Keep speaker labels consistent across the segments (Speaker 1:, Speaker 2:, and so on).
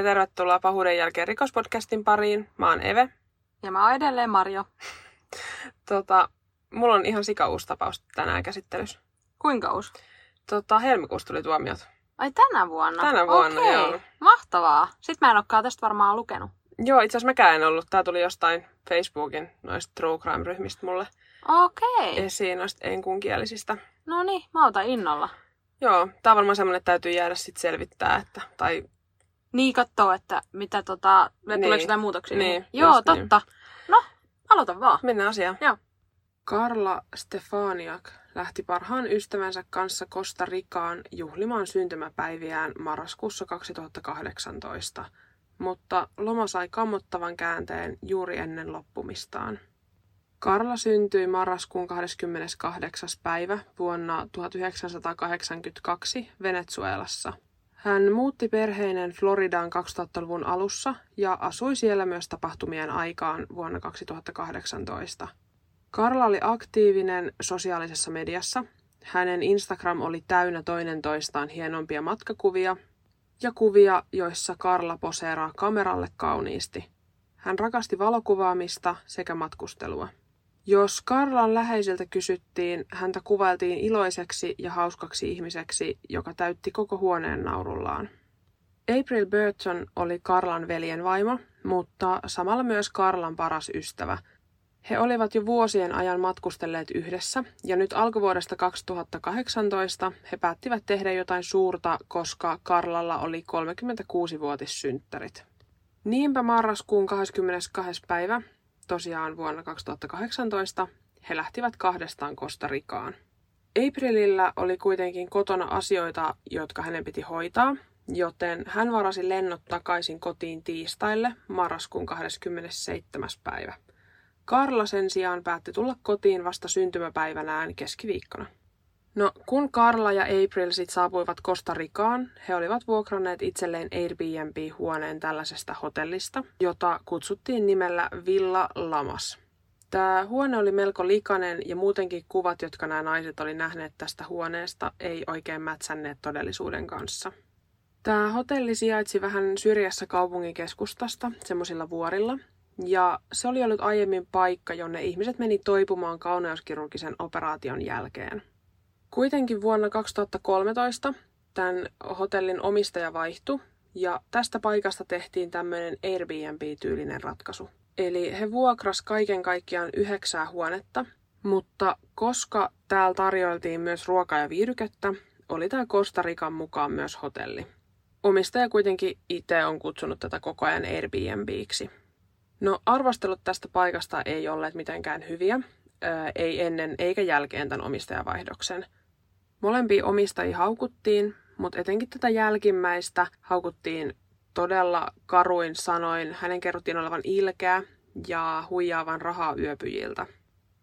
Speaker 1: Ja tervetuloa Pahuuden jälkeen rikospodcastin pariin. Mä oon Eve.
Speaker 2: Ja mä oon edelleen Marjo.
Speaker 1: Tota, mulla on ihan sika uusi tapaus tänään käsittelyssä.
Speaker 2: Kuinka uusi?
Speaker 1: Tota, helmikuussa tuli tuomiot.
Speaker 2: Ai tänä vuonna?
Speaker 1: Tänä vuonna,
Speaker 2: Okei.
Speaker 1: joo.
Speaker 2: Mahtavaa. Sitten mä en olekaan tästä varmaan lukenut.
Speaker 1: Joo, itse asiassa mäkään en ollut. Tää tuli jostain Facebookin noista True Crime-ryhmistä mulle
Speaker 2: Okei.
Speaker 1: esiin noista enkunkielisistä.
Speaker 2: No niin, mä otan innolla.
Speaker 1: Joo, tää on varmaan semmonen, että täytyy jäädä sit selvittää, että, tai
Speaker 2: Niin katsoo, että mitä tota,
Speaker 1: Niin.
Speaker 2: tuleeko jotain muutoksia.
Speaker 1: Niin,
Speaker 2: Joo,
Speaker 1: just niin.
Speaker 2: totta. No, aloita vaan.
Speaker 1: mennään asiaan.
Speaker 2: Joo.
Speaker 1: Karla Stefaniak lähti parhaan ystävänsä kanssa Costa Ricaan juhlimaan syntymäpäiviään marraskuussa 2018, mutta loma sai kammottavan käänteen juuri ennen loppumistaan. Karla syntyi marraskuun 28. päivä vuonna 1982 Venezuelassa. Hän muutti perheineen Floridaan 2000-luvun alussa ja asui siellä myös tapahtumien aikaan vuonna 2018. Karla oli aktiivinen sosiaalisessa mediassa. Hänen Instagram oli täynnä toinen toistaan hienompia matkakuvia ja kuvia, joissa Karla poseeraa kameralle kauniisti. Hän rakasti valokuvaamista sekä matkustelua. Jos Karlan läheisiltä kysyttiin, häntä kuvailtiin iloiseksi ja hauskaksi ihmiseksi, joka täytti koko huoneen naurullaan. April Burton oli Karlan veljen vaimo, mutta samalla myös Karlan paras ystävä – he olivat jo vuosien ajan matkustelleet yhdessä ja nyt alkuvuodesta 2018 he päättivät tehdä jotain suurta, koska Karlalla oli 36-vuotissynttärit. Niinpä marraskuun 22. päivä, tosiaan vuonna 2018, he lähtivät kahdestaan Costa Ricaan. Aprilillä oli kuitenkin kotona asioita, jotka hänen piti hoitaa, joten hän varasi lennot takaisin kotiin tiistaille marraskuun 27. päivä. Karla sen sijaan päätti tulla kotiin vasta syntymäpäivänään keskiviikkona. No, kun Karla ja April sit saapuivat Costa Ricaan, he olivat vuokranneet itselleen Airbnb-huoneen tällaisesta hotellista, jota kutsuttiin nimellä Villa Lamas. Tämä huone oli melko likainen ja muutenkin kuvat, jotka nämä naiset oli nähneet tästä huoneesta, ei oikein mätsänneet todellisuuden kanssa. Tämä hotelli sijaitsi vähän syrjässä kaupungin keskustasta, semmoisilla vuorilla, ja se oli ollut aiemmin paikka, jonne ihmiset meni toipumaan kauneuskirurgisen operaation jälkeen. Kuitenkin vuonna 2013 tämän hotellin omistaja vaihtui ja tästä paikasta tehtiin tämmöinen Airbnb-tyylinen ratkaisu. Eli he vuokras kaiken kaikkiaan yhdeksää huonetta, mutta koska täällä tarjoiltiin myös ruokaa ja viihdykettä, oli tämä Costa Rican mukaan myös hotelli. Omistaja kuitenkin itse on kutsunut tätä koko ajan Airbnbiksi. No arvostelut tästä paikasta ei olleet mitenkään hyviä, ei ennen eikä jälkeen tämän omistajavaihdoksen. Molempia omistajia haukuttiin, mutta etenkin tätä jälkimmäistä haukuttiin todella karuin sanoin. Hänen kerrottiin olevan ilkeä ja huijaavan rahaa yöpyjiltä.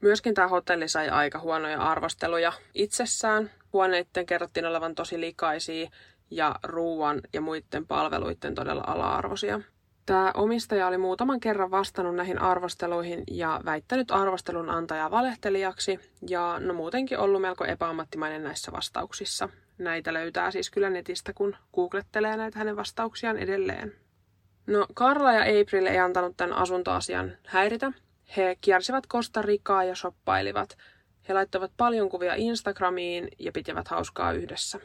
Speaker 1: Myöskin tämä hotelli sai aika huonoja arvosteluja itsessään. Huoneiden kerrottiin olevan tosi likaisia ja ruuan ja muiden palveluiden todella ala-arvoisia. Tämä omistaja oli muutaman kerran vastannut näihin arvosteluihin ja väittänyt arvostelun antajaa valehtelijaksi ja no muutenkin ollut melko epäammattimainen näissä vastauksissa. Näitä löytää siis kyllä netistä, kun googlettelee näitä hänen vastauksiaan edelleen. No Karla ja April ei antanut tämän asuntoasian häiritä. He kiersivät Costa Ricaa ja shoppailivat. He laittoivat paljon kuvia Instagramiin ja pitivät hauskaa yhdessä.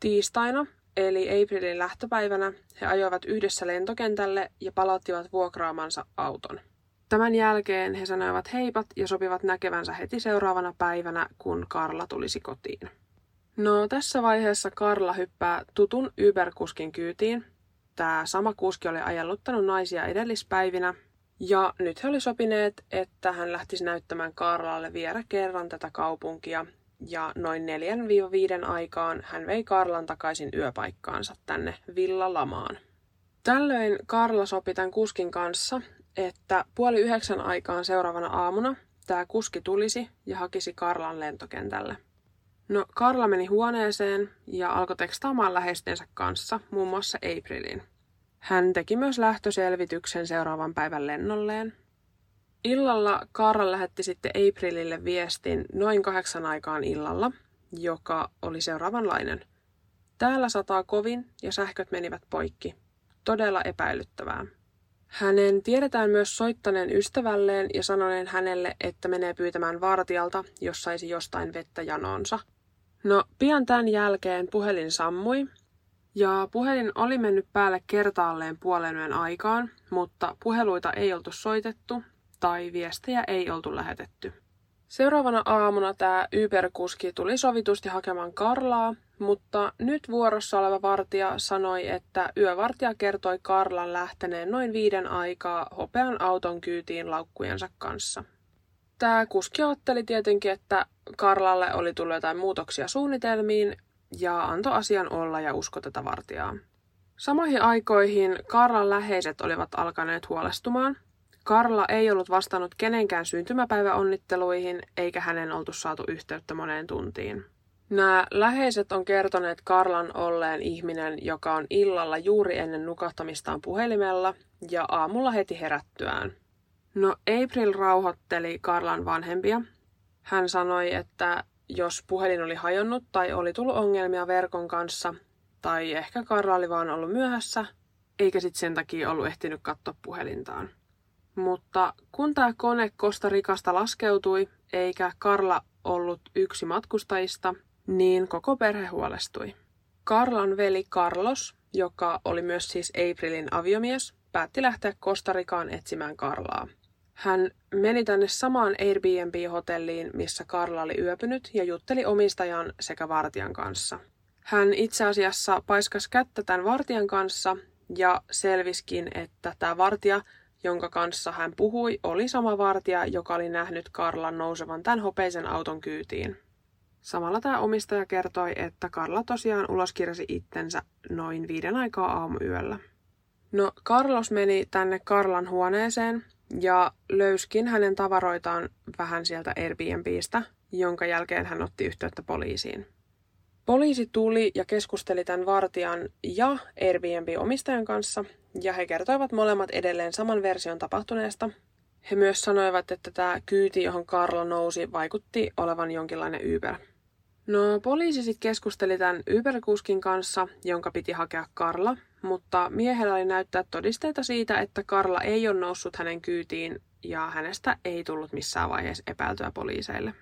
Speaker 1: Tiistaina eli Aprilin lähtöpäivänä he ajoivat yhdessä lentokentälle ja palauttivat vuokraamansa auton. Tämän jälkeen he sanoivat heipat ja sopivat näkevänsä heti seuraavana päivänä, kun Karla tulisi kotiin. No tässä vaiheessa Karla hyppää tutun Uber-kuskin kyytiin. Tämä sama kuski oli ajalluttanut naisia edellispäivinä ja nyt he oli sopineet, että hän lähtisi näyttämään Karlalle vielä kerran tätä kaupunkia ja noin 4-5 aikaan hän vei Karlan takaisin yöpaikkaansa tänne Villa Lamaan. Tällöin Karla sopi tämän kuskin kanssa, että puoli yhdeksän aikaan seuraavana aamuna tämä kuski tulisi ja hakisi Karlan lentokentälle. No, Karla meni huoneeseen ja alkoi tekstaamaan läheistensä kanssa, muun muassa Aprilin. Hän teki myös lähtöselvityksen seuraavan päivän lennolleen. Illalla Karla lähetti sitten Aprilille viestin noin kahdeksan aikaan illalla, joka oli seuraavanlainen. Täällä sataa kovin ja sähköt menivät poikki. todella epäilyttävää. Hänen tiedetään myös soittaneen ystävälleen ja sanoneen hänelle, että menee pyytämään vartijalta, jos saisi jostain vettä janonsa. No, pian tämän jälkeen puhelin sammui, ja puhelin oli mennyt päälle kertaalleen puolen yön aikaan, mutta puheluita ei oltu soitettu tai viestejä ei oltu lähetetty. Seuraavana aamuna tämä Uber-kuski tuli sovitusti hakemaan Karlaa, mutta nyt vuorossa oleva vartija sanoi, että yövartija kertoi Karlan lähteneen noin viiden aikaa hopean auton kyytiin laukkujensa kanssa. Tämä kuski otteli tietenkin, että Karlalle oli tullut jotain muutoksia suunnitelmiin ja antoi asian olla ja usko tätä vartijaa. Samoihin aikoihin Karlan läheiset olivat alkaneet huolestumaan – Karla ei ollut vastannut kenenkään syntymäpäiväonnitteluihin, eikä hänen oltu saatu yhteyttä moneen tuntiin. Nämä läheiset on kertoneet Karlan olleen ihminen, joka on illalla juuri ennen nukahtamistaan puhelimella ja aamulla heti herättyään. No April rauhoitteli Karlan vanhempia. Hän sanoi, että jos puhelin oli hajonnut tai oli tullut ongelmia verkon kanssa, tai ehkä Karla oli vaan ollut myöhässä, eikä sitten sen takia ollut ehtinyt katsoa puhelintaan. Mutta kun tämä kone Costa Ricasta laskeutui, eikä Karla ollut yksi matkustajista, niin koko perhe huolestui. Karlan veli Carlos, joka oli myös siis Aprilin aviomies, päätti lähteä Kostarikaan etsimään Karlaa. Hän meni tänne samaan Airbnb-hotelliin, missä Karla oli yöpynyt ja jutteli omistajan sekä vartijan kanssa. Hän itse asiassa paiskas kättä tämän vartijan kanssa ja selviskin, että tämä vartija jonka kanssa hän puhui, oli sama vartija, joka oli nähnyt Karlan nousevan tämän hopeisen auton kyytiin. Samalla tämä omistaja kertoi, että Karla tosiaan uloskirjasi itsensä noin viiden aikaa aamuyöllä. No, Carlos meni tänne Karlan huoneeseen ja löyskin hänen tavaroitaan vähän sieltä Airbnbistä, jonka jälkeen hän otti yhteyttä poliisiin. Poliisi tuli ja keskusteli tämän vartijan ja Airbnb-omistajan kanssa, ja he kertoivat molemmat edelleen saman version tapahtuneesta. He myös sanoivat, että tämä kyyti, johon Karlo nousi, vaikutti olevan jonkinlainen Uber. No, poliisi sitten keskusteli tämän Uber-kuskin kanssa, jonka piti hakea Karla, mutta miehellä oli näyttää todisteita siitä, että Karla ei ole noussut hänen kyytiin ja hänestä ei tullut missään vaiheessa epäiltyä poliiseille.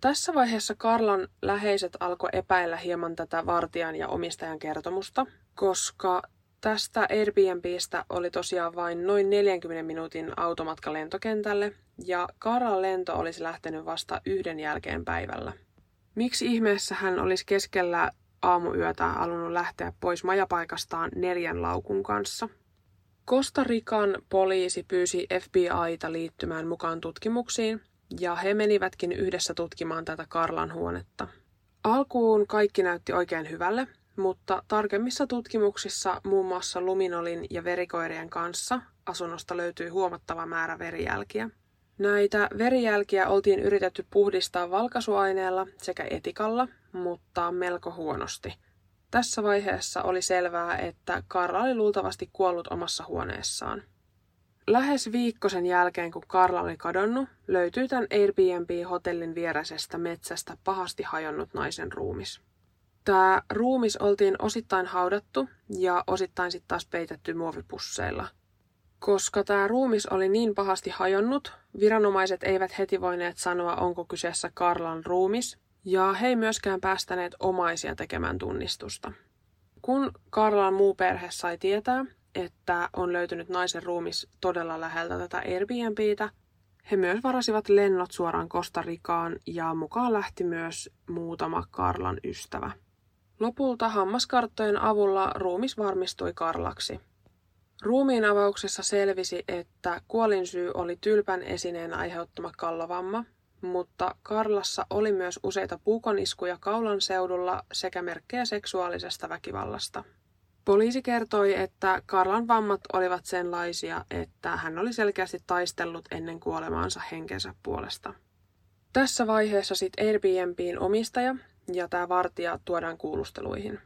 Speaker 1: Tässä vaiheessa Karlan läheiset alkoi epäillä hieman tätä vartijan ja omistajan kertomusta, koska tästä Airbnbistä oli tosiaan vain noin 40 minuutin automatka lentokentälle ja Karlan lento olisi lähtenyt vasta yhden jälkeen päivällä. Miksi ihmeessä hän olisi keskellä aamuyötä halunnut lähteä pois majapaikastaan neljän laukun kanssa? Kostarikan poliisi pyysi FBIta liittymään mukaan tutkimuksiin, ja he menivätkin yhdessä tutkimaan tätä Karlan huonetta. Alkuun kaikki näytti oikein hyvälle, mutta tarkemmissa tutkimuksissa muun muassa luminolin ja verikoirien kanssa asunnosta löytyi huomattava määrä verijälkiä. Näitä verijälkiä oltiin yritetty puhdistaa valkaisuaineella sekä etikalla, mutta melko huonosti. Tässä vaiheessa oli selvää, että Karla oli luultavasti kuollut omassa huoneessaan. Lähes viikko sen jälkeen, kun Karla oli kadonnut, löytyi tämän Airbnb-hotellin viereisestä metsästä pahasti hajonnut naisen ruumis. Tämä ruumis oltiin osittain haudattu ja osittain sitten taas peitetty muovipusseilla. Koska tämä ruumis oli niin pahasti hajonnut, viranomaiset eivät heti voineet sanoa, onko kyseessä Karlan ruumis, ja he ei myöskään päästäneet omaisia tekemään tunnistusta. Kun Karlan muu perhe sai tietää, että on löytynyt naisen ruumis todella läheltä tätä Airbnbtä. He myös varasivat lennot suoraan Kostarikaan ja mukaan lähti myös muutama Karlan ystävä. Lopulta hammaskarttojen avulla ruumis varmistui Karlaksi. Ruumiin avauksessa selvisi, että kuolinsyy oli tylpän esineen aiheuttama kallovamma, mutta Karlassa oli myös useita puukoniskuja kaulan seudulla sekä merkkejä seksuaalisesta väkivallasta. Poliisi kertoi, että Karlan vammat olivat senlaisia, että hän oli selkeästi taistellut ennen kuolemaansa henkensä puolesta. Tässä vaiheessa sitten Airbnbin omistaja ja tämä vartija tuodaan kuulusteluihin.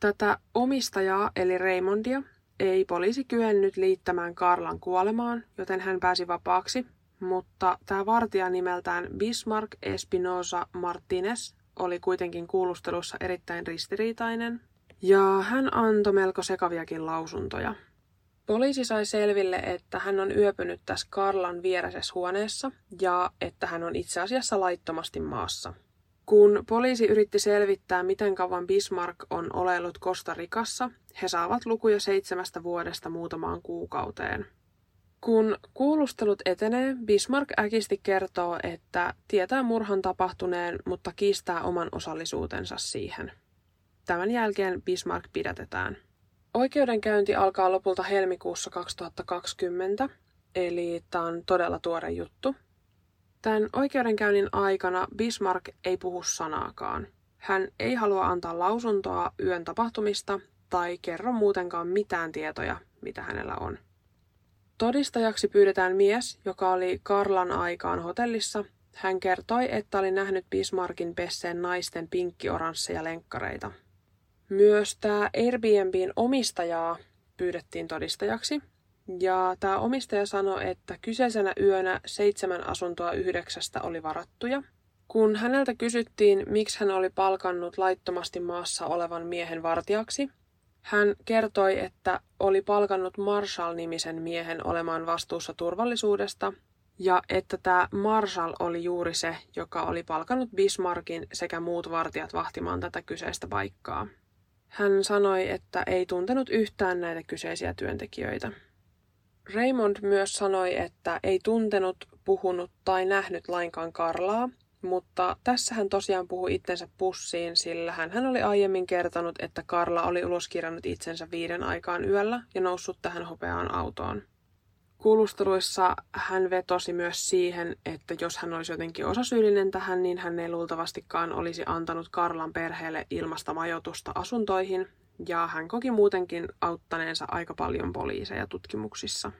Speaker 1: Tätä omistajaa eli Raymondia ei poliisi kyennyt liittämään Karlan kuolemaan, joten hän pääsi vapaaksi, mutta tämä vartija nimeltään Bismarck Espinosa Martinez oli kuitenkin kuulustelussa erittäin ristiriitainen Ja hän antoi melko sekaviakin lausuntoja. Poliisi sai selville, että hän on yöpynyt tässä Karlan vieressä huoneessa ja että hän on itse asiassa laittomasti maassa. Kun poliisi yritti selvittää, miten kauan Bismarck on oleillut Rikassa, he saavat lukuja seitsemästä vuodesta muutamaan kuukauteen. Kun kuulustelut etenee, Bismarck äkisti kertoo, että tietää murhan tapahtuneen, mutta kiistää oman osallisuutensa siihen. Tämän jälkeen Bismarck pidätetään. Oikeudenkäynti alkaa lopulta helmikuussa 2020, eli tämä on todella tuore juttu. Tämän oikeudenkäynnin aikana Bismarck ei puhu sanaakaan. Hän ei halua antaa lausuntoa yön tapahtumista tai kerro muutenkaan mitään tietoja, mitä hänellä on. Todistajaksi pyydetään mies, joka oli Karlan aikaan hotellissa. Hän kertoi, että oli nähnyt Bismarckin pesseen naisten pinkkioransseja lenkkareita. Myös tämä Airbnbin omistajaa pyydettiin todistajaksi. Ja tämä omistaja sanoi, että kyseisenä yönä seitsemän asuntoa yhdeksästä oli varattuja. Kun häneltä kysyttiin, miksi hän oli palkannut laittomasti maassa olevan miehen vartijaksi, hän kertoi, että oli palkannut Marshall-nimisen miehen olemaan vastuussa turvallisuudesta ja että tämä Marshall oli juuri se, joka oli palkannut Bismarckin sekä muut vartijat vahtimaan tätä kyseistä paikkaa. Hän sanoi, että ei tuntenut yhtään näitä kyseisiä työntekijöitä. Raymond myös sanoi, että ei tuntenut, puhunut tai nähnyt lainkaan Karlaa, mutta tässä hän tosiaan puhui itsensä pussiin, sillä hän, oli aiemmin kertonut, että Karla oli uloskirjannut itsensä viiden aikaan yöllä ja noussut tähän hopeaan autoon. Kuulusteluissa hän vetosi myös siihen, että jos hän olisi jotenkin osasyyllinen tähän, niin hän ei luultavastikaan olisi antanut Karlan perheelle ilmasta majoitusta asuntoihin, ja hän koki muutenkin auttaneensa aika paljon poliiseja tutkimuksissa.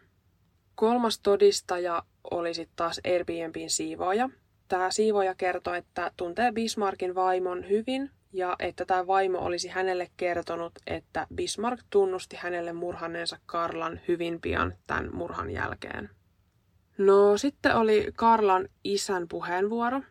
Speaker 1: Kolmas todistaja oli sitten taas Airbnbin siivooja, Tämä siivoja kertoi, että tuntee Bismarckin vaimon hyvin ja että tämä vaimo olisi hänelle kertonut, että Bismarck tunnusti hänelle murhanneensa Karlan hyvin pian tämän murhan jälkeen. No sitten oli Karlan isän puheenvuoro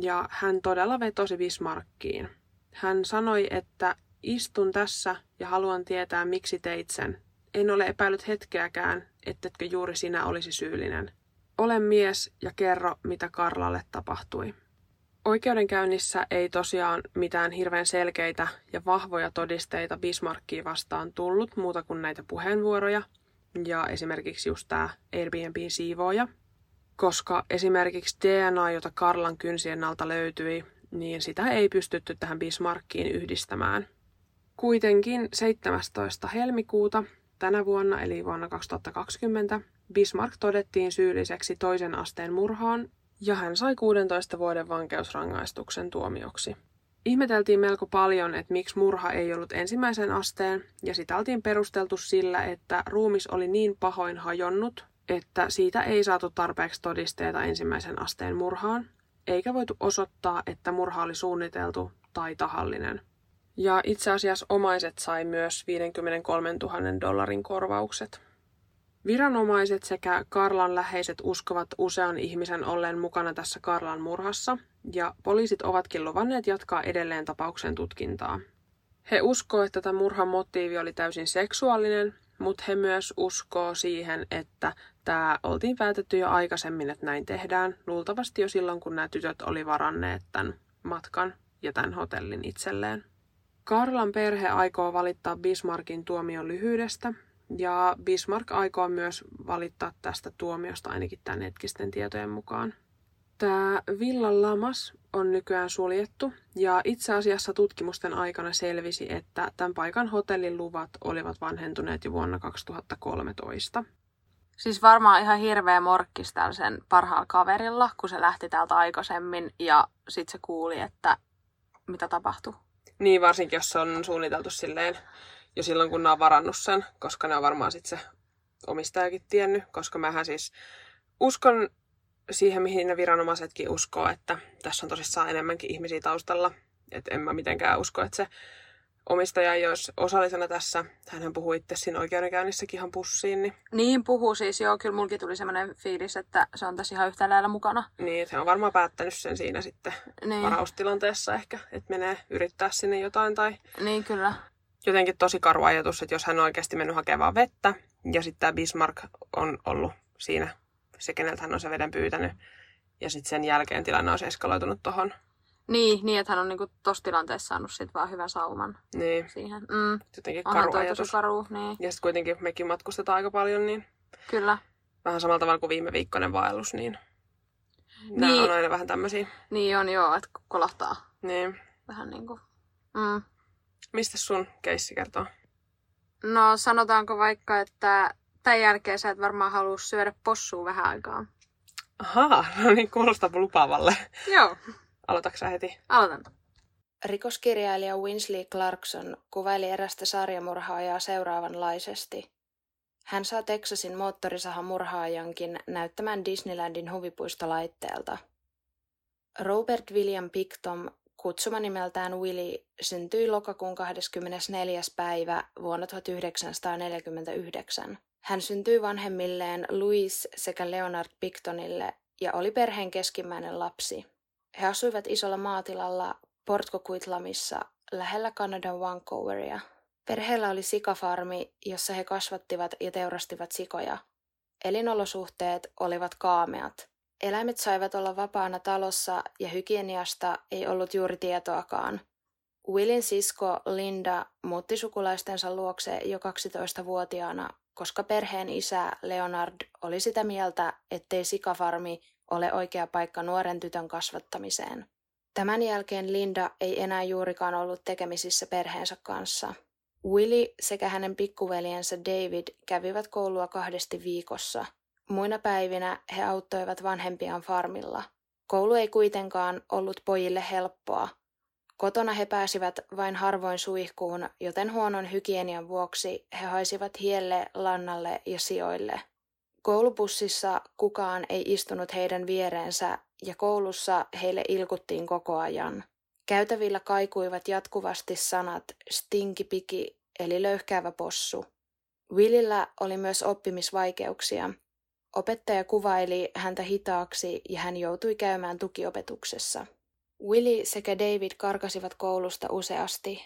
Speaker 1: ja hän todella vetosi Bismarckiin. Hän sanoi, että istun tässä ja haluan tietää, miksi teit sen. En ole epäillyt hetkeäkään, ettetkö juuri sinä olisi syyllinen. Ole mies ja kerro, mitä Karlalle tapahtui. Oikeudenkäynnissä ei tosiaan mitään hirveän selkeitä ja vahvoja todisteita Bismarckiin vastaan tullut muuta kuin näitä puheenvuoroja ja esimerkiksi just tämä Airbnbin siivooja. Koska esimerkiksi DNA, jota Karlan kynsien alta löytyi, niin sitä ei pystytty tähän Bismarckiin yhdistämään. Kuitenkin 17. helmikuuta tänä vuonna, eli vuonna 2020, Bismarck todettiin syylliseksi toisen asteen murhaan ja hän sai 16 vuoden vankeusrangaistuksen tuomioksi. Ihmeteltiin melko paljon, että miksi murha ei ollut ensimmäisen asteen, ja sitä oltiin perusteltu sillä, että ruumis oli niin pahoin hajonnut, että siitä ei saatu tarpeeksi todisteita ensimmäisen asteen murhaan, eikä voitu osoittaa, että murha oli suunniteltu tai tahallinen. Ja itse asiassa omaiset sai myös 53 000 dollarin korvaukset. Viranomaiset sekä Karlan läheiset uskovat usean ihmisen olleen mukana tässä Karlan murhassa, ja poliisit ovatkin luvanneet jatkaa edelleen tapauksen tutkintaa. He uskoo, että tämä murhan motiivi oli täysin seksuaalinen, mutta he myös uskoo siihen, että tämä oltiin päätetty jo aikaisemmin, että näin tehdään, luultavasti jo silloin, kun nämä tytöt oli varanneet tämän matkan ja tämän hotellin itselleen. Karlan perhe aikoo valittaa Bismarckin tuomion lyhyydestä, ja Bismarck aikoo myös valittaa tästä tuomiosta ainakin tämän hetkisten tietojen mukaan. Tämä Villa Lamas on nykyään suljettu ja itse asiassa tutkimusten aikana selvisi, että tämän paikan hotellin luvat olivat vanhentuneet jo vuonna 2013.
Speaker 2: Siis varmaan ihan hirveä morkkis täällä sen parhaalla kaverilla, kun se lähti täältä aikaisemmin ja sitten se kuuli, että mitä tapahtui.
Speaker 1: Niin, varsinkin jos se on suunniteltu silleen jo silloin, kun ne on varannut sen, koska ne on varmaan sitten se omistajakin tiennyt, koska mähän siis uskon siihen, mihin ne viranomaisetkin uskoo, että tässä on tosissaan enemmänkin ihmisiä taustalla. Että en mä mitenkään usko, että se omistaja ei olisi osallisena tässä. Hänhän puhui itse siinä oikeudenkäynnissäkin ihan pussiin. Niin,
Speaker 2: niin puhuu siis, joo. Kyllä mulki tuli semmoinen fiilis, että se on tässä ihan yhtä lailla mukana.
Speaker 1: Niin, he on varmaan päättänyt sen siinä sitten niin. varaustilanteessa ehkä, että menee yrittää sinne jotain tai...
Speaker 2: Niin, kyllä
Speaker 1: jotenkin tosi karu ajatus, että jos hän on oikeasti mennyt hakemaan vettä, ja sitten tämä Bismarck on ollut siinä se, keneltä hän on se veden pyytänyt, ja sitten sen jälkeen tilanne on eskaloitunut tuohon.
Speaker 2: Niin, niin, että hän on niinku tossa tilanteessa saanut sit vaan hyvän sauman
Speaker 1: Niin,
Speaker 2: siihen. Mm.
Speaker 1: jotenkin
Speaker 2: Onhan
Speaker 1: karu
Speaker 2: toi
Speaker 1: ajatus.
Speaker 2: tosi karu, niin.
Speaker 1: Ja sitten kuitenkin mekin matkustetaan aika paljon, niin
Speaker 2: Kyllä.
Speaker 1: vähän samalla tavalla kuin viime viikkoinen vaellus, niin nämä
Speaker 2: Niin.
Speaker 1: on aina vähän tämmöisiä.
Speaker 2: Niin on joo, että kolahtaa
Speaker 1: Niin.
Speaker 2: vähän niinku. Mm.
Speaker 1: Mistä sun keissi kertoo?
Speaker 2: No sanotaanko vaikka, että tämän jälkeen sä et varmaan halua syödä possua vähän aikaa.
Speaker 1: Ahaa, no niin, kuulostaa lupaavalle.
Speaker 2: Joo.
Speaker 1: Aloitatko sä heti?
Speaker 2: Aloitan.
Speaker 3: Rikoskirjailija Winsley Clarkson kuvaili erästä sarjamurhaajaa seuraavanlaisesti. Hän saa Texasin moottorisahamurhaajankin näyttämään Disneylandin huvipuistolaitteelta. Robert William Pictom, kutsumanimeltään Willie, syntyi lokakuun 24. päivä vuonna 1949. Hän syntyi vanhemmilleen Louis sekä Leonard Pictonille ja oli perheen keskimmäinen lapsi. He asuivat isolla maatilalla Port Coquitlamissa lähellä Kanadan Vancouveria. Perheellä oli sikafarmi, jossa he kasvattivat ja teurastivat sikoja. Elinolosuhteet olivat kaameat. Eläimet saivat olla vapaana talossa ja hygieniasta ei ollut juuri tietoakaan. Willin sisko Linda muutti sukulaistensa luokse jo 12-vuotiaana, koska perheen isä Leonard oli sitä mieltä, ettei sikafarmi ole oikea paikka nuoren tytön kasvattamiseen. Tämän jälkeen Linda ei enää juurikaan ollut tekemisissä perheensä kanssa. Willy sekä hänen pikkuveljensä David kävivät koulua kahdesti viikossa. Muina päivinä he auttoivat vanhempiaan farmilla. Koulu ei kuitenkaan ollut pojille helppoa. Kotona he pääsivät vain harvoin suihkuun, joten huonon hygienian vuoksi he haisivat hielle, lannalle ja sijoille. Koulubussissa kukaan ei istunut heidän viereensä ja koulussa heille ilkuttiin koko ajan. Käytävillä kaikuivat jatkuvasti sanat stinkipiki eli löyhkäävä possu. Willillä oli myös oppimisvaikeuksia. Opettaja kuvaili häntä hitaaksi ja hän joutui käymään tukiopetuksessa. Willy sekä David karkasivat koulusta useasti.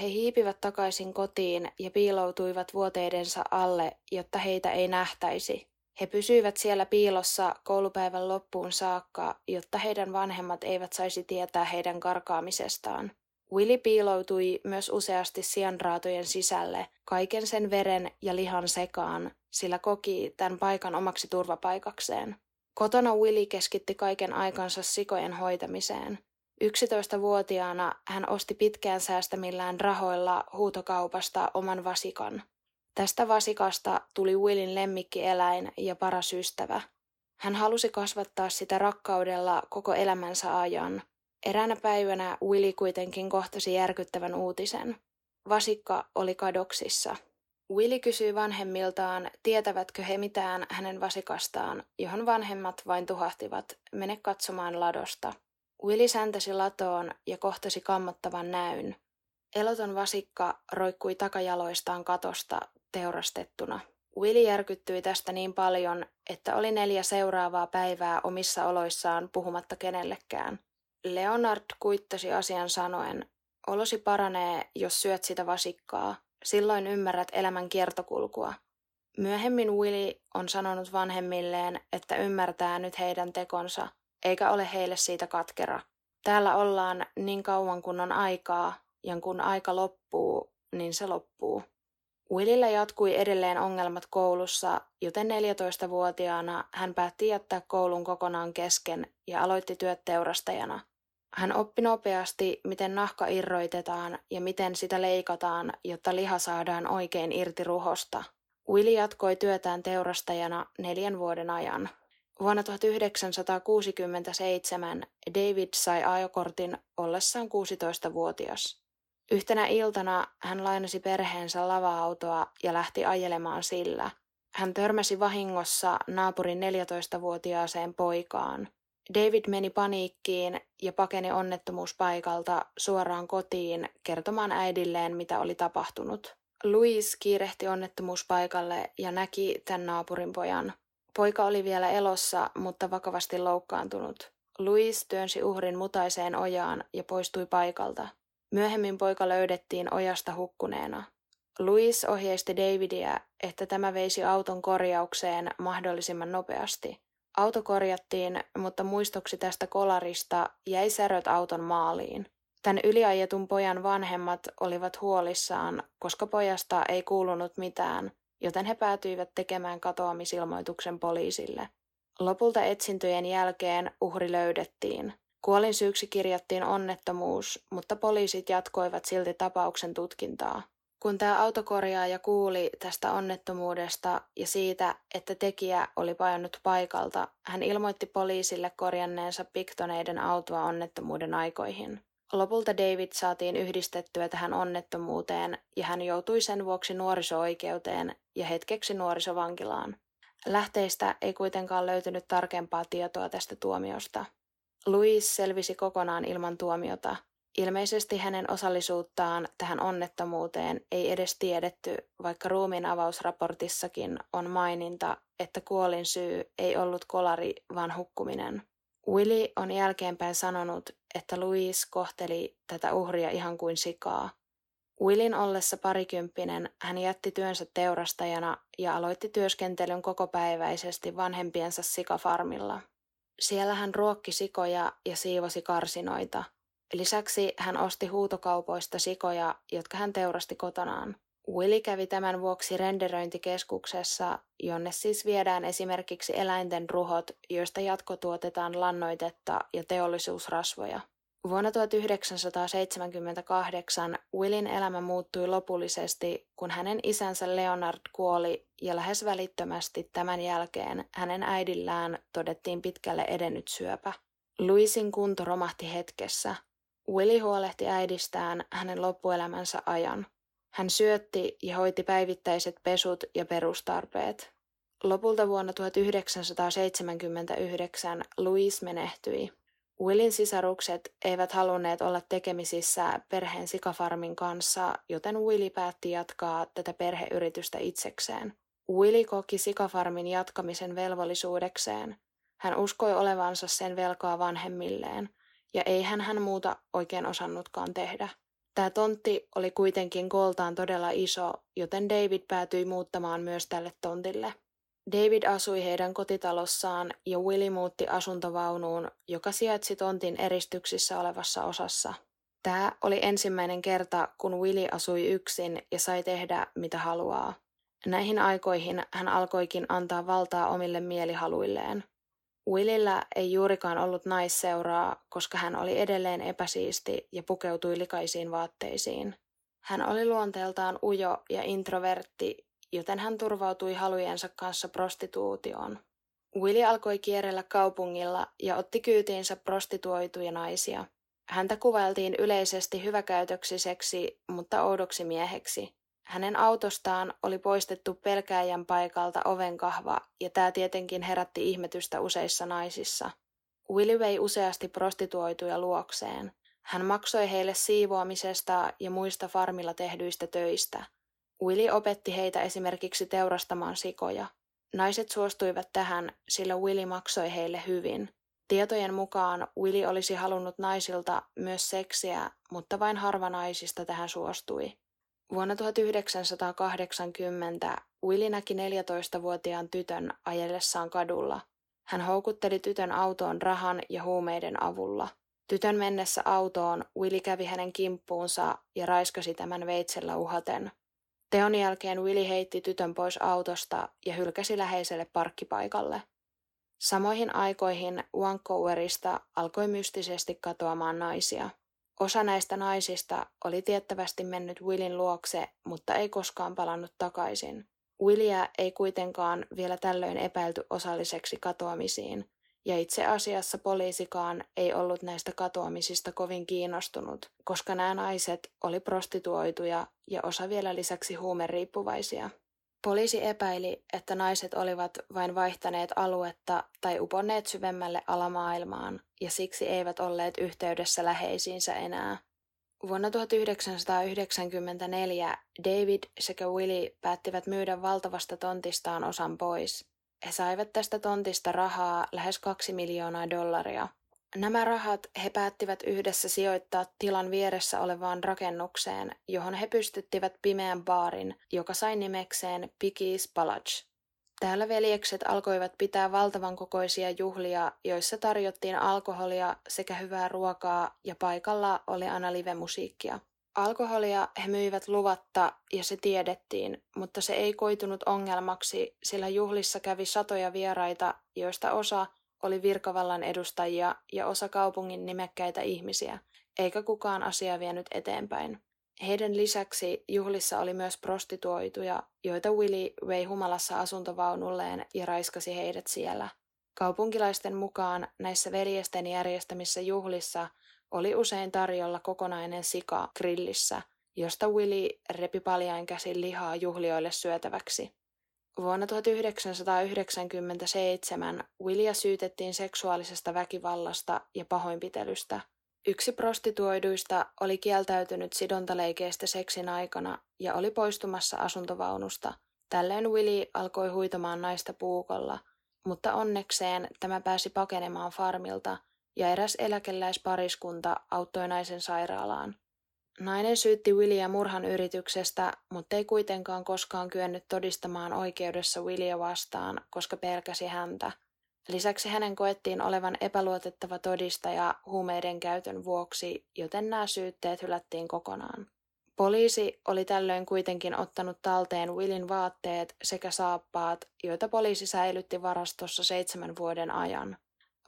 Speaker 3: He hiipivät takaisin kotiin ja piiloutuivat vuoteidensa alle, jotta heitä ei nähtäisi. He pysyivät siellä piilossa koulupäivän loppuun saakka, jotta heidän vanhemmat eivät saisi tietää heidän karkaamisestaan. Willy piiloutui myös useasti sianraatojen sisälle, kaiken sen veren ja lihan sekaan, sillä koki tämän paikan omaksi turvapaikakseen. Kotona Willy keskitti kaiken aikansa sikojen hoitamiseen. 11-vuotiaana hän osti pitkään säästämillään rahoilla huutokaupasta oman vasikan. Tästä vasikasta tuli Willin lemmikkieläin ja paras ystävä. Hän halusi kasvattaa sitä rakkaudella koko elämänsä ajan. Eräänä päivänä Willy kuitenkin kohtasi järkyttävän uutisen. Vasikka oli kadoksissa. Willy kysyi vanhemmiltaan, tietävätkö he mitään hänen vasikastaan, johon vanhemmat vain tuhahtivat, mene katsomaan ladosta. Willy säntäsi latoon ja kohtasi kammottavan näyn. Eloton vasikka roikkui takajaloistaan katosta teurastettuna. Willy järkyttyi tästä niin paljon, että oli neljä seuraavaa päivää omissa oloissaan puhumatta kenellekään. Leonard kuittasi asian sanoen, olosi paranee, jos syöt sitä vasikkaa. Silloin ymmärrät elämän kiertokulkua. Myöhemmin Willy on sanonut vanhemmilleen, että ymmärtää nyt heidän tekonsa, eikä ole heille siitä katkera. Täällä ollaan niin kauan kun on aikaa, ja kun aika loppuu, niin se loppuu. Willillä jatkui edelleen ongelmat koulussa, joten 14-vuotiaana hän päätti jättää koulun kokonaan kesken ja aloitti työt teurastajana. Hän oppi nopeasti, miten nahka irroitetaan ja miten sitä leikataan, jotta liha saadaan oikein irti ruhosta. Willy jatkoi työtään teurastajana neljän vuoden ajan. Vuonna 1967 David sai ajokortin ollessaan 16-vuotias. Yhtenä iltana hän lainasi perheensä lava-autoa ja lähti ajelemaan sillä. Hän törmäsi vahingossa naapurin 14-vuotiaaseen poikaan. David meni paniikkiin ja pakeni onnettomuuspaikalta suoraan kotiin kertomaan äidilleen, mitä oli tapahtunut. Louis kiirehti onnettomuuspaikalle ja näki tämän naapurin pojan. Poika oli vielä elossa, mutta vakavasti loukkaantunut. Louis työnsi uhrin mutaiseen ojaan ja poistui paikalta. Myöhemmin poika löydettiin ojasta hukkuneena. Louis ohjeisti Davidia, että tämä veisi auton korjaukseen mahdollisimman nopeasti. Auto korjattiin, mutta muistoksi tästä kolarista jäi säröt auton maaliin. Tämän yliajetun pojan vanhemmat olivat huolissaan, koska pojasta ei kuulunut mitään, joten he päätyivät tekemään katoamisilmoituksen poliisille. Lopulta etsintöjen jälkeen uhri löydettiin. Kuolin syyksi kirjattiin onnettomuus, mutta poliisit jatkoivat silti tapauksen tutkintaa. Kun tämä autokorjaaja kuuli tästä onnettomuudesta ja siitä, että tekijä oli pajannut paikalta, hän ilmoitti poliisille korjanneensa piktoneiden autoa onnettomuuden aikoihin. Lopulta David saatiin yhdistettyä tähän onnettomuuteen ja hän joutui sen vuoksi nuoriso-oikeuteen ja hetkeksi nuorisovankilaan. Lähteistä ei kuitenkaan löytynyt tarkempaa tietoa tästä tuomiosta. Louis selvisi kokonaan ilman tuomiota. Ilmeisesti hänen osallisuuttaan tähän onnettomuuteen ei edes tiedetty, vaikka ruumiin avausraportissakin on maininta, että kuolin syy ei ollut kolari, vaan hukkuminen. Willy on jälkeenpäin sanonut, että Louis kohteli tätä uhria ihan kuin sikaa. Willin ollessa parikymppinen hän jätti työnsä teurastajana ja aloitti työskentelyn kokopäiväisesti vanhempiensa sikafarmilla. Siellä hän ruokki sikoja ja siivosi karsinoita. Lisäksi hän osti huutokaupoista sikoja, jotka hän teurasti kotonaan. Willy kävi tämän vuoksi renderöintikeskuksessa, jonne siis viedään esimerkiksi eläinten ruhot, joista jatkotuotetaan lannoitetta ja teollisuusrasvoja. Vuonna 1978 Willin elämä muuttui lopullisesti, kun hänen isänsä Leonard kuoli ja lähes välittömästi tämän jälkeen hänen äidillään todettiin pitkälle edennyt syöpä. Louisin kunto romahti hetkessä. Willi huolehti äidistään hänen loppuelämänsä ajan. Hän syötti ja hoiti päivittäiset pesut ja perustarpeet. Lopulta vuonna 1979 Louis menehtyi. Willin sisarukset eivät halunneet olla tekemisissä perheen sikafarmin kanssa, joten Willi päätti jatkaa tätä perheyritystä itsekseen. Willi koki sikafarmin jatkamisen velvollisuudekseen. Hän uskoi olevansa sen velkaa vanhemmilleen, ja ei hän muuta oikein osannutkaan tehdä. Tämä tontti oli kuitenkin kooltaan todella iso, joten David päätyi muuttamaan myös tälle tontille. David asui heidän kotitalossaan ja Willy muutti asuntovaunuun, joka sijaitsi tontin eristyksissä olevassa osassa. Tämä oli ensimmäinen kerta, kun Willy asui yksin ja sai tehdä mitä haluaa. Näihin aikoihin hän alkoikin antaa valtaa omille mielihaluilleen. Willillä ei juurikaan ollut naisseuraa, koska hän oli edelleen epäsiisti ja pukeutui likaisiin vaatteisiin. Hän oli luonteeltaan ujo ja introvertti joten hän turvautui halujensa kanssa prostituutioon. Willi alkoi kierrellä kaupungilla ja otti kyytiinsä prostituoituja naisia. Häntä kuvailtiin yleisesti hyväkäytöksiseksi, mutta oudoksi mieheksi. Hänen autostaan oli poistettu pelkääjän paikalta ovenkahva, ja tämä tietenkin herätti ihmetystä useissa naisissa. Willi vei useasti prostituoituja luokseen. Hän maksoi heille siivoamisesta ja muista farmilla tehdyistä töistä – Willy opetti heitä esimerkiksi teurastamaan sikoja. Naiset suostuivat tähän, sillä Willy maksoi heille hyvin. Tietojen mukaan Willy olisi halunnut naisilta myös seksiä, mutta vain harva naisista tähän suostui. Vuonna 1980 Willy näki 14-vuotiaan tytön ajellessaan kadulla. Hän houkutteli tytön autoon rahan ja huumeiden avulla. Tytön mennessä autoon Willy kävi hänen kimppuunsa ja raiskasi tämän veitsellä uhaten. Teon jälkeen Willi heitti tytön pois autosta ja hylkäsi läheiselle parkkipaikalle. Samoihin aikoihin Vancouverista alkoi mystisesti katoamaan naisia. Osa näistä naisista oli tiettävästi mennyt Willin luokse, mutta ei koskaan palannut takaisin. Willia ei kuitenkaan vielä tällöin epäilty osalliseksi katoamisiin, ja itse asiassa poliisikaan ei ollut näistä katoamisista kovin kiinnostunut, koska nämä naiset oli prostituoituja ja osa vielä lisäksi huumeriippuvaisia. Poliisi epäili, että naiset olivat vain vaihtaneet aluetta tai uponneet syvemmälle alamaailmaan ja siksi eivät olleet yhteydessä läheisiinsä enää. Vuonna 1994 David sekä Willie päättivät myydä valtavasta tontistaan osan pois – he saivat tästä tontista rahaa lähes kaksi miljoonaa dollaria. Nämä rahat he päättivät yhdessä sijoittaa tilan vieressä olevaan rakennukseen, johon he pystyttivät pimeän baarin, joka sai nimekseen Piggy's Palage. Täällä veljekset alkoivat pitää valtavan kokoisia juhlia, joissa tarjottiin alkoholia sekä hyvää ruokaa ja paikalla oli aina livemusiikkia. Alkoholia he myivät luvatta ja se tiedettiin, mutta se ei koitunut ongelmaksi, sillä juhlissa kävi satoja vieraita, joista osa oli virkavallan edustajia ja osa kaupungin nimekkäitä ihmisiä, eikä kukaan asia vienyt eteenpäin. Heidän lisäksi juhlissa oli myös prostituoituja, joita Willy vei humalassa asuntovaunulleen ja raiskasi heidät siellä. Kaupunkilaisten mukaan näissä veljesten järjestämissä juhlissa oli usein tarjolla kokonainen sika grillissä, josta Willy repi paljain käsin lihaa juhlioille syötäväksi. Vuonna 1997 Willia syytettiin seksuaalisesta väkivallasta ja pahoinpitelystä – Yksi prostituoiduista oli kieltäytynyt sidontaleikeistä seksin aikana ja oli poistumassa asuntovaunusta. Tällöin Willy alkoi huitamaan naista puukolla, mutta onnekseen tämä pääsi pakenemaan farmilta ja eräs eläkeläispariskunta auttoi naisen sairaalaan. Nainen syytti Williä murhan yrityksestä, mutta ei kuitenkaan koskaan kyennyt todistamaan oikeudessa Willia vastaan, koska pelkäsi häntä – Lisäksi hänen koettiin olevan epäluotettava todistaja huumeiden käytön vuoksi, joten nämä syytteet hylättiin kokonaan. Poliisi oli tällöin kuitenkin ottanut talteen Willin vaatteet sekä saappaat, joita poliisi säilytti varastossa seitsemän vuoden ajan.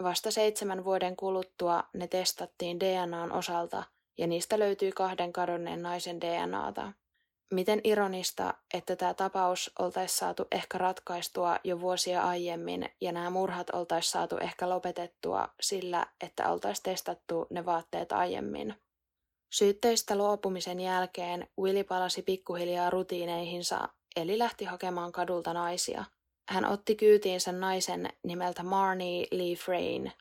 Speaker 3: Vasta seitsemän vuoden kuluttua ne testattiin DNAn osalta ja niistä löytyi kahden kadonneen naisen DNAta. Miten ironista, että tämä tapaus oltaisi saatu ehkä ratkaistua jo vuosia aiemmin ja nämä murhat oltaisi saatu ehkä lopetettua sillä, että oltaisi testattu ne vaatteet aiemmin. Syytteistä luopumisen jälkeen Willy palasi pikkuhiljaa rutiineihinsa, eli lähti hakemaan kadulta naisia. Hän otti kyytiinsä naisen nimeltä Marnie Lee Frayne.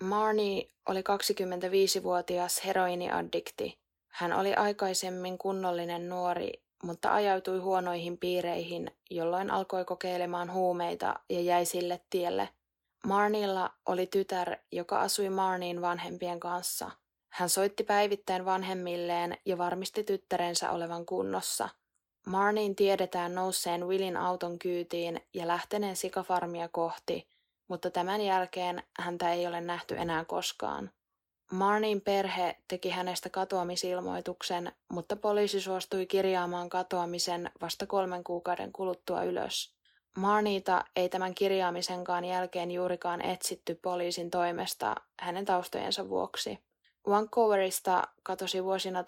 Speaker 3: Marnie oli 25-vuotias heroiniaddikti. Hän oli aikaisemmin kunnollinen nuori mutta ajautui huonoihin piireihin, jolloin alkoi kokeilemaan huumeita ja jäi sille tielle. Marnilla oli tytär, joka asui Marnin vanhempien kanssa. Hän soitti päivittäin vanhemmilleen ja varmisti tyttärensä olevan kunnossa. Marnin tiedetään nousseen Willin auton kyytiin ja lähteneen sikafarmia kohti, mutta tämän jälkeen häntä ei ole nähty enää koskaan. Marnin perhe teki hänestä katoamisilmoituksen, mutta poliisi suostui kirjaamaan katoamisen vasta kolmen kuukauden kuluttua ylös. Marniita ei tämän kirjaamisenkaan jälkeen juurikaan etsitty poliisin toimesta hänen taustojensa vuoksi. Vancouverista katosi vuosina 1995-1998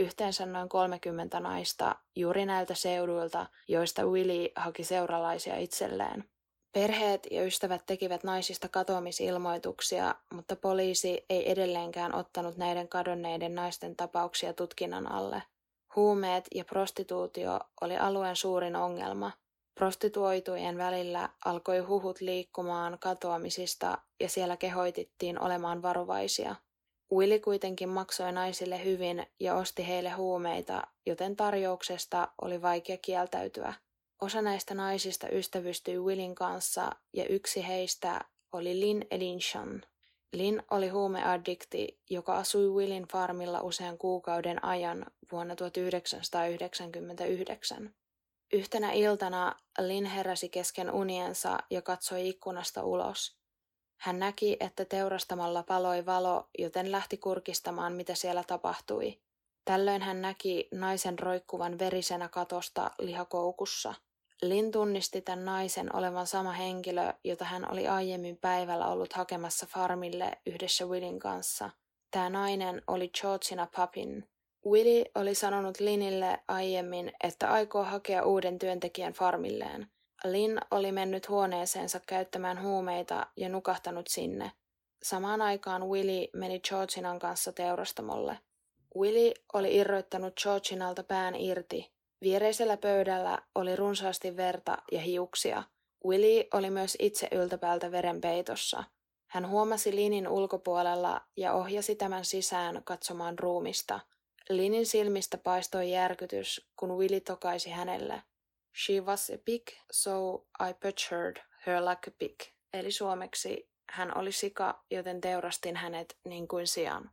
Speaker 3: yhteensä noin 30 naista juuri näiltä seuduilta, joista Willy haki seuralaisia itselleen. Perheet ja ystävät tekivät naisista katoamisilmoituksia, mutta poliisi ei edelleenkään ottanut näiden kadonneiden naisten tapauksia tutkinnan alle. Huumeet ja prostituutio oli alueen suurin ongelma. Prostituoitujen välillä alkoi huhut liikkumaan katoamisista ja siellä kehoitittiin olemaan varovaisia. Willy kuitenkin maksoi naisille hyvin ja osti heille huumeita, joten tarjouksesta oli vaikea kieltäytyä. Osa näistä naisista ystävystyi Willin kanssa ja yksi heistä oli Lynn Edinshan. Lynn oli huumeaddikti, joka asui Willin farmilla usean kuukauden ajan vuonna 1999. Yhtenä iltana Lynn heräsi kesken uniensa ja katsoi ikkunasta ulos. Hän näki, että teurastamalla paloi valo, joten lähti kurkistamaan, mitä siellä tapahtui. Tällöin hän näki naisen roikkuvan verisenä katosta lihakoukussa – Lin tunnisti tämän naisen olevan sama henkilö, jota hän oli aiemmin päivällä ollut hakemassa farmille yhdessä Willin kanssa. Tämä nainen oli Georgina Papin. Willy oli sanonut Linille aiemmin, että aikoo hakea uuden työntekijän farmilleen. Lin oli mennyt huoneeseensa käyttämään huumeita ja nukahtanut sinne. Samaan aikaan Willy meni Georginan kanssa teurastamolle. Willy oli irroittanut Georginalta pään irti Viereisellä pöydällä oli runsaasti verta ja hiuksia. Willy oli myös itse yltäpäältä verenpeitossa. Hän huomasi Linin ulkopuolella ja ohjasi tämän sisään katsomaan ruumista. Linin silmistä paistoi järkytys, kun Willy tokaisi hänelle. She was a pig, so I butchered her like a pig. Eli suomeksi hän oli sika, joten teurastin hänet niin kuin sian.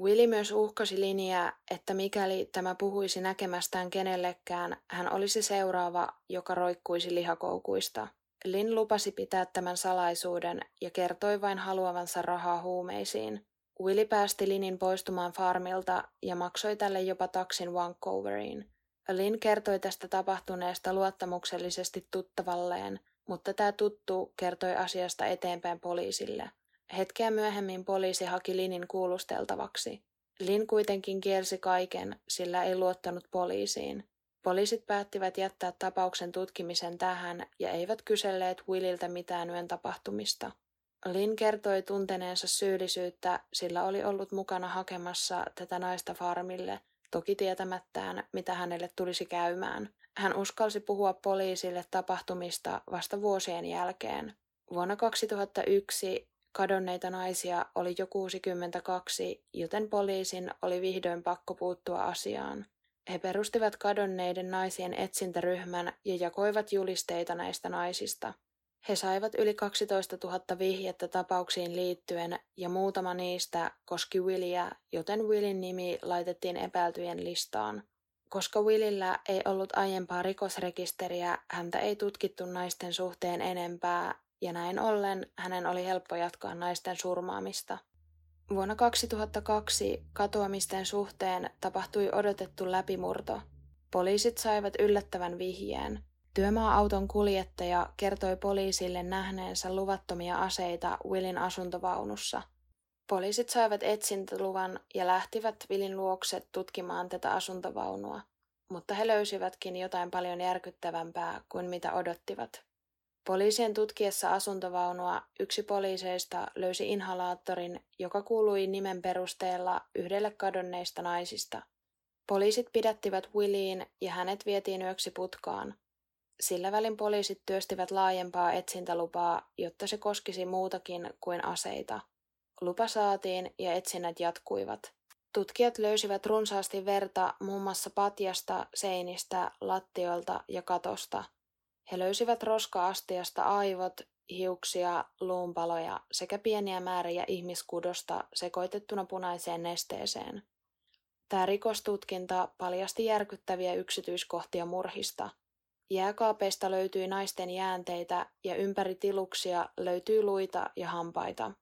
Speaker 3: Willi myös uhkasi linjaa, että mikäli tämä puhuisi näkemästään kenellekään, hän olisi seuraava, joka roikkuisi lihakoukuista. Lin lupasi pitää tämän salaisuuden ja kertoi vain haluavansa rahaa huumeisiin. Willi päästi Linin poistumaan farmilta ja maksoi tälle jopa taksin Vancouvereen. Lin kertoi tästä tapahtuneesta luottamuksellisesti tuttavalleen, mutta tämä tuttu kertoi asiasta eteenpäin poliisille. Hetkeä myöhemmin poliisi haki Linin kuulusteltavaksi. Lin kuitenkin kielsi kaiken, sillä ei luottanut poliisiin. Poliisit päättivät jättää tapauksen tutkimisen tähän ja eivät kyselleet Williltä mitään yön tapahtumista. Lin kertoi tunteneensa syyllisyyttä, sillä oli ollut mukana hakemassa tätä naista farmille, toki tietämättään, mitä hänelle tulisi käymään. Hän uskalsi puhua poliisille tapahtumista vasta vuosien jälkeen. Vuonna 2001 kadonneita naisia oli jo 62, joten poliisin oli vihdoin pakko puuttua asiaan. He perustivat kadonneiden naisien etsintäryhmän ja jakoivat julisteita näistä naisista. He saivat yli 12 000 vihjettä tapauksiin liittyen ja muutama niistä koski Williä, joten Willin nimi laitettiin epäiltyjen listaan. Koska Willillä ei ollut aiempaa rikosrekisteriä, häntä ei tutkittu naisten suhteen enempää ja näin ollen hänen oli helppo jatkaa naisten surmaamista. Vuonna 2002 katoamisten suhteen tapahtui odotettu läpimurto. Poliisit saivat yllättävän vihjeen. Työmaa-auton kuljettaja kertoi poliisille nähneensä luvattomia aseita Willin asuntovaunussa. Poliisit saivat etsintäluvan ja lähtivät Willin luokse tutkimaan tätä asuntovaunua, mutta he löysivätkin jotain paljon järkyttävämpää kuin mitä odottivat. Poliisien tutkiessa asuntovaunua yksi poliiseista löysi inhalaattorin, joka kuului nimen perusteella yhdelle kadonneista naisista. Poliisit pidättivät Williin ja hänet vietiin yöksi putkaan. Sillä välin poliisit työstivät laajempaa etsintälupaa, jotta se koskisi muutakin kuin aseita. Lupa saatiin ja etsinnät jatkuivat. Tutkijat löysivät runsaasti verta muun muassa patjasta, seinistä, lattioilta ja katosta – he löysivät roska-astiasta aivot, hiuksia, luunpaloja sekä pieniä määriä ihmiskudosta sekoitettuna punaiseen nesteeseen. Tämä rikostutkinta paljasti järkyttäviä yksityiskohtia murhista. Jääkaapeista löytyi naisten jäänteitä ja ympäri tiluksia löytyi luita ja hampaita.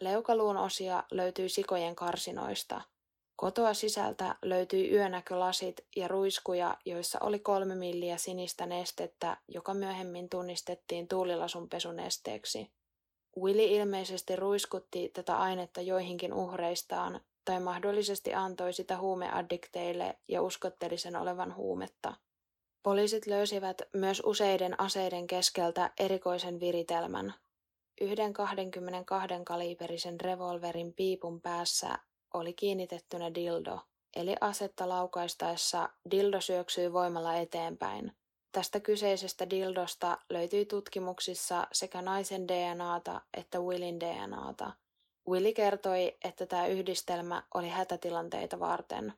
Speaker 3: Leukaluun osia löytyi sikojen karsinoista – Kotoa sisältä löytyi yönäkölasit ja ruiskuja, joissa oli kolme milliä sinistä nestettä, joka myöhemmin tunnistettiin tuulilasunpesunesteeksi. Willi ilmeisesti ruiskutti tätä ainetta joihinkin uhreistaan tai mahdollisesti antoi sitä huumeaddikteille ja uskotteli sen olevan huumetta. Poliisit löysivät myös useiden aseiden keskeltä erikoisen viritelmän. Yhden 22 kaliberisen revolverin piipun päässä oli kiinnitettynä dildo, eli asetta laukaistaessa dildo syöksyi voimalla eteenpäin. Tästä kyseisestä dildosta löytyi tutkimuksissa sekä naisen DNAta että Willin DNAta. Willi kertoi, että tämä yhdistelmä oli hätätilanteita varten.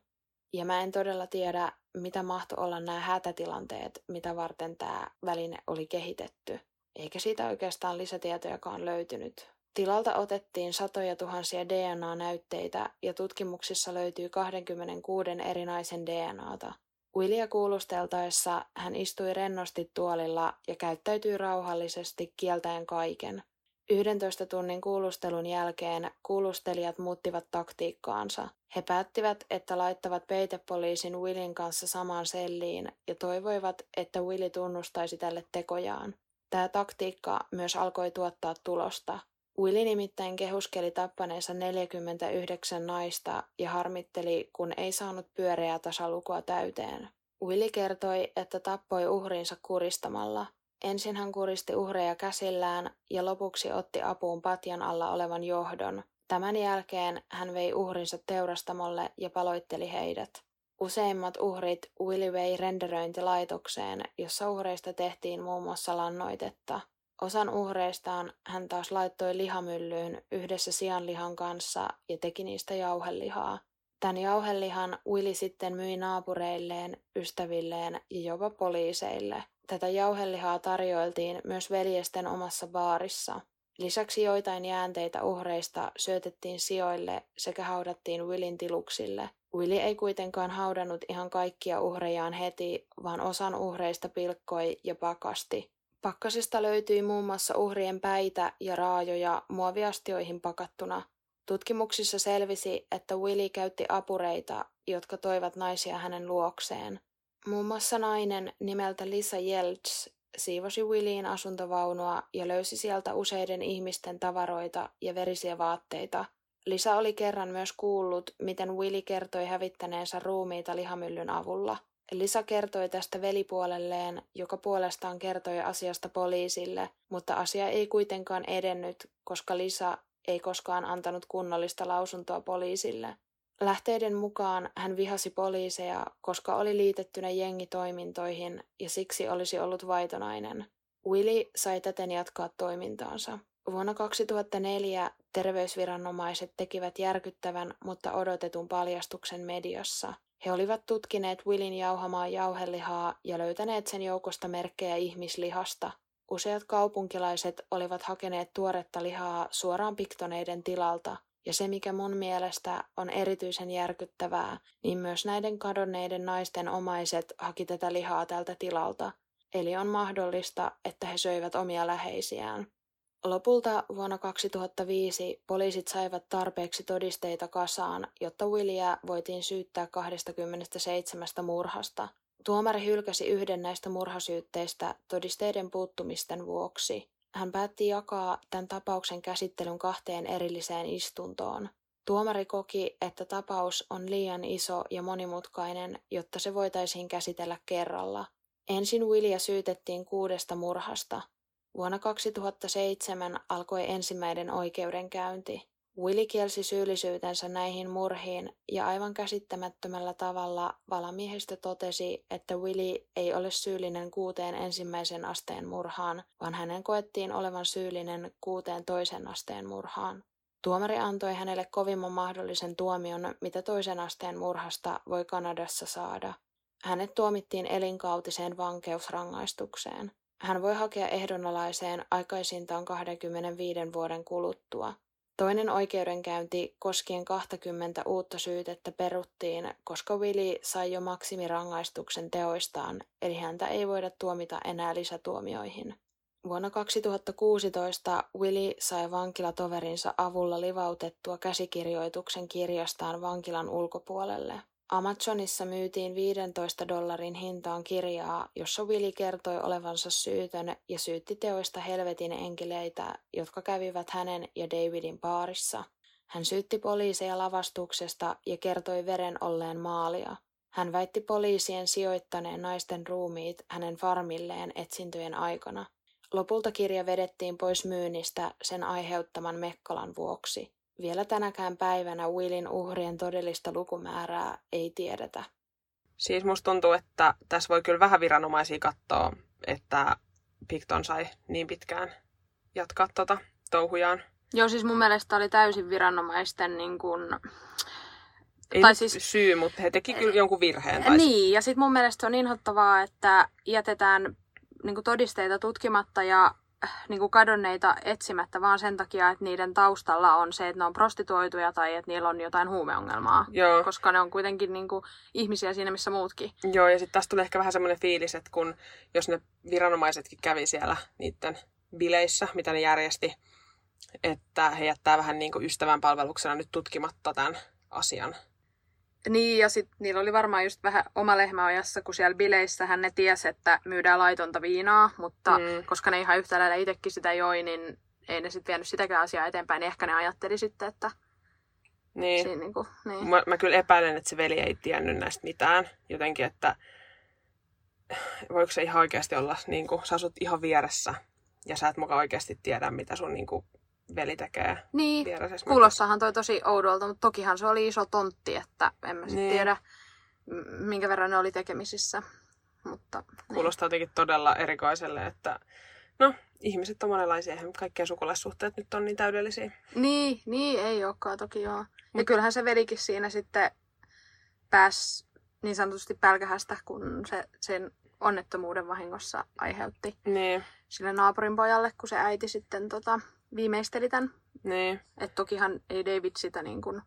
Speaker 3: Ja mä en todella tiedä, mitä mahtoi olla nämä hätätilanteet, mitä varten tämä väline oli kehitetty. Eikä siitä oikeastaan lisätietojakaan löytynyt. Tilalta otettiin satoja tuhansia DNA-näytteitä ja tutkimuksissa löytyy 26 erinäisen DNAta. Willia kuulusteltaessa hän istui rennosti tuolilla ja käyttäytyi rauhallisesti kieltäen kaiken. 11 tunnin kuulustelun jälkeen kuulustelijat muuttivat taktiikkaansa. He päättivät, että laittavat peitepoliisin Willin kanssa samaan selliin ja toivoivat, että Willi tunnustaisi tälle tekojaan. Tämä taktiikka myös alkoi tuottaa tulosta. Willi nimittäin kehuskeli tappaneensa 49 naista ja harmitteli, kun ei saanut pyöreää tasalukua täyteen. Willi kertoi, että tappoi uhrinsa kuristamalla. Ensin hän kuristi uhreja käsillään ja lopuksi otti apuun patjan alla olevan johdon. Tämän jälkeen hän vei uhrinsa teurastamolle ja paloitteli heidät. Useimmat uhrit Willi vei renderöintilaitokseen, jossa uhreista tehtiin muun muassa lannoitetta – Osan uhreistaan hän taas laittoi lihamyllyyn yhdessä sianlihan kanssa ja teki niistä jauhelihaa. Tän jauhelihan Willi sitten myi naapureilleen, ystävilleen ja jopa poliiseille. Tätä jauhelihaa tarjoiltiin myös veljesten omassa baarissa. Lisäksi joitain jäänteitä uhreista syötettiin sijoille sekä haudattiin Willin tiluksille. Willi ei kuitenkaan haudannut ihan kaikkia uhrejaan heti, vaan osan uhreista pilkkoi ja pakasti. Pakkasesta löytyi muun muassa uhrien päitä ja raajoja muoviastioihin pakattuna. Tutkimuksissa selvisi, että Willi käytti apureita, jotka toivat naisia hänen luokseen. Muun muassa nainen nimeltä Lisa Jelts siivosi Williin asuntovaunua ja löysi sieltä useiden ihmisten tavaroita ja verisiä vaatteita. Lisa oli kerran myös kuullut, miten Willi kertoi hävittäneensä ruumiita lihamyllyn avulla. Lisa kertoi tästä velipuolelleen, joka puolestaan kertoi asiasta poliisille, mutta asia ei kuitenkaan edennyt, koska Lisa ei koskaan antanut kunnollista lausuntoa poliisille. Lähteiden mukaan hän vihasi poliiseja, koska oli liitettynä jengitoimintoihin ja siksi olisi ollut vaitonainen. Willy sai täten jatkaa toimintaansa. Vuonna 2004 terveysviranomaiset tekivät järkyttävän, mutta odotetun paljastuksen mediassa. He olivat tutkineet Willin jauhamaa jauhelihaa ja löytäneet sen joukosta merkkejä ihmislihasta. Useat kaupunkilaiset olivat hakeneet tuoretta lihaa suoraan piktoneiden tilalta, ja se, mikä mun mielestä on erityisen järkyttävää, niin myös näiden kadonneiden naisten omaiset haki tätä lihaa tältä tilalta. Eli on mahdollista, että he söivät omia läheisiään. Lopulta vuonna 2005 poliisit saivat tarpeeksi todisteita kasaan, jotta Williä voitiin syyttää 27 murhasta. Tuomari hylkäsi yhden näistä murhasyytteistä todisteiden puuttumisten vuoksi. Hän päätti jakaa tämän tapauksen käsittelyn kahteen erilliseen istuntoon. Tuomari koki, että tapaus on liian iso ja monimutkainen, jotta se voitaisiin käsitellä kerralla. Ensin Willia syytettiin kuudesta murhasta. Vuonna 2007 alkoi ensimmäinen oikeudenkäynti. Willi kielsi syyllisyytensä näihin murhiin ja aivan käsittämättömällä tavalla valamiehistö totesi, että Willi ei ole syyllinen kuuteen ensimmäisen asteen murhaan, vaan hänen koettiin olevan syyllinen kuuteen toisen asteen murhaan. Tuomari antoi hänelle kovimman mahdollisen tuomion, mitä toisen asteen murhasta voi Kanadassa saada. Hänet tuomittiin elinkautiseen vankeusrangaistukseen. Hän voi hakea ehdonalaiseen aikaisintaan 25 vuoden kuluttua. Toinen oikeudenkäynti koskien 20 uutta syytettä peruttiin, koska Willi sai jo maksimirangaistuksen teoistaan, eli häntä ei voida tuomita enää lisätuomioihin. Vuonna 2016 Willi sai vankilatoverinsa avulla livautettua käsikirjoituksen kirjastaan vankilan ulkopuolelle. Amazonissa myytiin 15 dollarin hintaan kirjaa, jossa Willi kertoi olevansa syytön ja syytti teoista helvetin enkeleitä, jotka kävivät hänen ja Davidin paarissa. Hän syytti poliiseja lavastuksesta ja kertoi veren olleen maalia. Hän väitti poliisien sijoittaneen naisten ruumiit hänen farmilleen etsintöjen aikana. Lopulta kirja vedettiin pois myynnistä sen aiheuttaman mekkalan vuoksi. Vielä tänäkään päivänä Willin uhrien todellista lukumäärää ei tiedetä.
Speaker 1: Siis musta tuntuu, että tässä voi kyllä vähän viranomaisia katsoa, että Picton sai niin pitkään jatkaa tota touhujaan.
Speaker 2: Joo, siis mun mielestä oli täysin viranomaisten niin kun...
Speaker 1: Ei tai siis... syy, mutta he teki kyllä jonkun virheen. Tai...
Speaker 2: Niin, ja sitten mun mielestä on inhottavaa, että jätetään niin todisteita tutkimatta ja niin kuin kadonneita etsimättä vaan sen takia, että niiden taustalla on se, että ne on prostituoituja tai että niillä on jotain huumeongelmaa.
Speaker 1: Joo.
Speaker 2: Koska ne on kuitenkin niin kuin ihmisiä siinä, missä muutkin.
Speaker 1: Joo, ja sitten tästä tulee ehkä vähän semmoinen fiilis, että kun jos ne viranomaisetkin kävi siellä niiden bileissä, mitä ne järjesti, että he jättää vähän niin kuin ystävän palveluksena nyt tutkimatta tämän asian.
Speaker 2: Niin, ja sitten niillä oli varmaan just vähän oma lehmäojassa, kun siellä bileissähän ne ties, että myydään laitonta viinaa, mutta mm. koska ne ihan yhtä lailla itsekin sitä joi, niin ei ne sitten vienyt sitäkään asiaa eteenpäin, niin ehkä ne ajatteli sitten, että...
Speaker 1: Niin.
Speaker 2: Siinä, niin kuin, niin.
Speaker 1: Mä, mä kyllä epäilen, että se veli ei tiennyt näistä mitään. Jotenkin, että voiko se ihan oikeasti olla, niin kuin, sä asut ihan vieressä ja sä et mukaan oikeasti tiedä, mitä sun niin kuin, veli tekee
Speaker 2: Niin, kuulossahan toi tosi oudolta, mutta tokihan se oli iso tontti, että en mä niin. tiedä, minkä verran ne oli tekemisissä. Mutta,
Speaker 1: niin. Kuulostaa jotenkin todella erikoiselle, että no, ihmiset on monenlaisia, eihän kaikkien sukulaissuhteet nyt on niin täydellisiä.
Speaker 2: Niin, niin ei olekaan toki joo. Mut... Ja kyllähän se velikin siinä sitten pääsi niin sanotusti pälkähästä, kun se, sen
Speaker 3: onnettomuuden vahingossa aiheutti
Speaker 1: Niin,
Speaker 3: sille naapurin pojalle, kun se äiti sitten tota, viimeisteli tämän.
Speaker 1: niin.
Speaker 3: Et tokihan ei David sitä niin kuin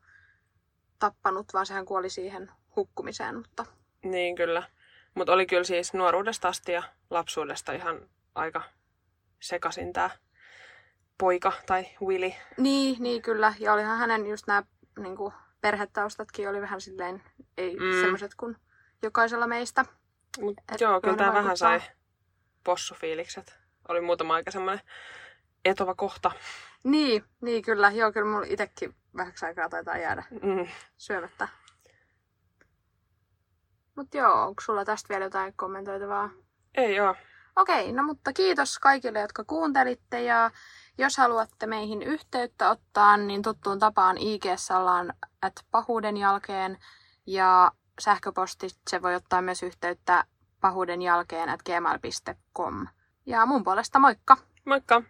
Speaker 3: tappanut, vaan sehän kuoli siihen hukkumiseen, mutta
Speaker 1: Niin kyllä. Mutta oli kyllä siis nuoruudesta asti ja lapsuudesta ihan aika sekasin tää poika tai Willy.
Speaker 3: Niin, niin kyllä. Ja olihan hänen just nämä niin perhetaustatkin oli vähän silleen, ei
Speaker 1: Mm.
Speaker 3: mm. semmoiset kuin jokaisella meistä.
Speaker 1: Mut
Speaker 3: Et
Speaker 1: joo, kyllä tää vähän sai possufiilikset. Oli muutama aika semmoinen etova kohta.
Speaker 3: Niin, niin kyllä. Joo, kyllä mulla itsekin vähäksi aikaa taitaa jäädä
Speaker 1: Mm.
Speaker 3: syömättä. Mutta joo, onko sulla tästä vielä jotain kommentoitavaa?
Speaker 1: Ei joo.
Speaker 3: Okei, no mutta kiitos kaikille, jotka kuuntelitte ja jos haluatte meihin yhteyttä ottaa, niin tuttuun tapaan ig ollaan at pahuuden jälkeen ja sähköpostitse voi ottaa myös yhteyttä pahuuden jälkeen at gmail.com. Ja mun puolesta moikka!
Speaker 1: Moikka!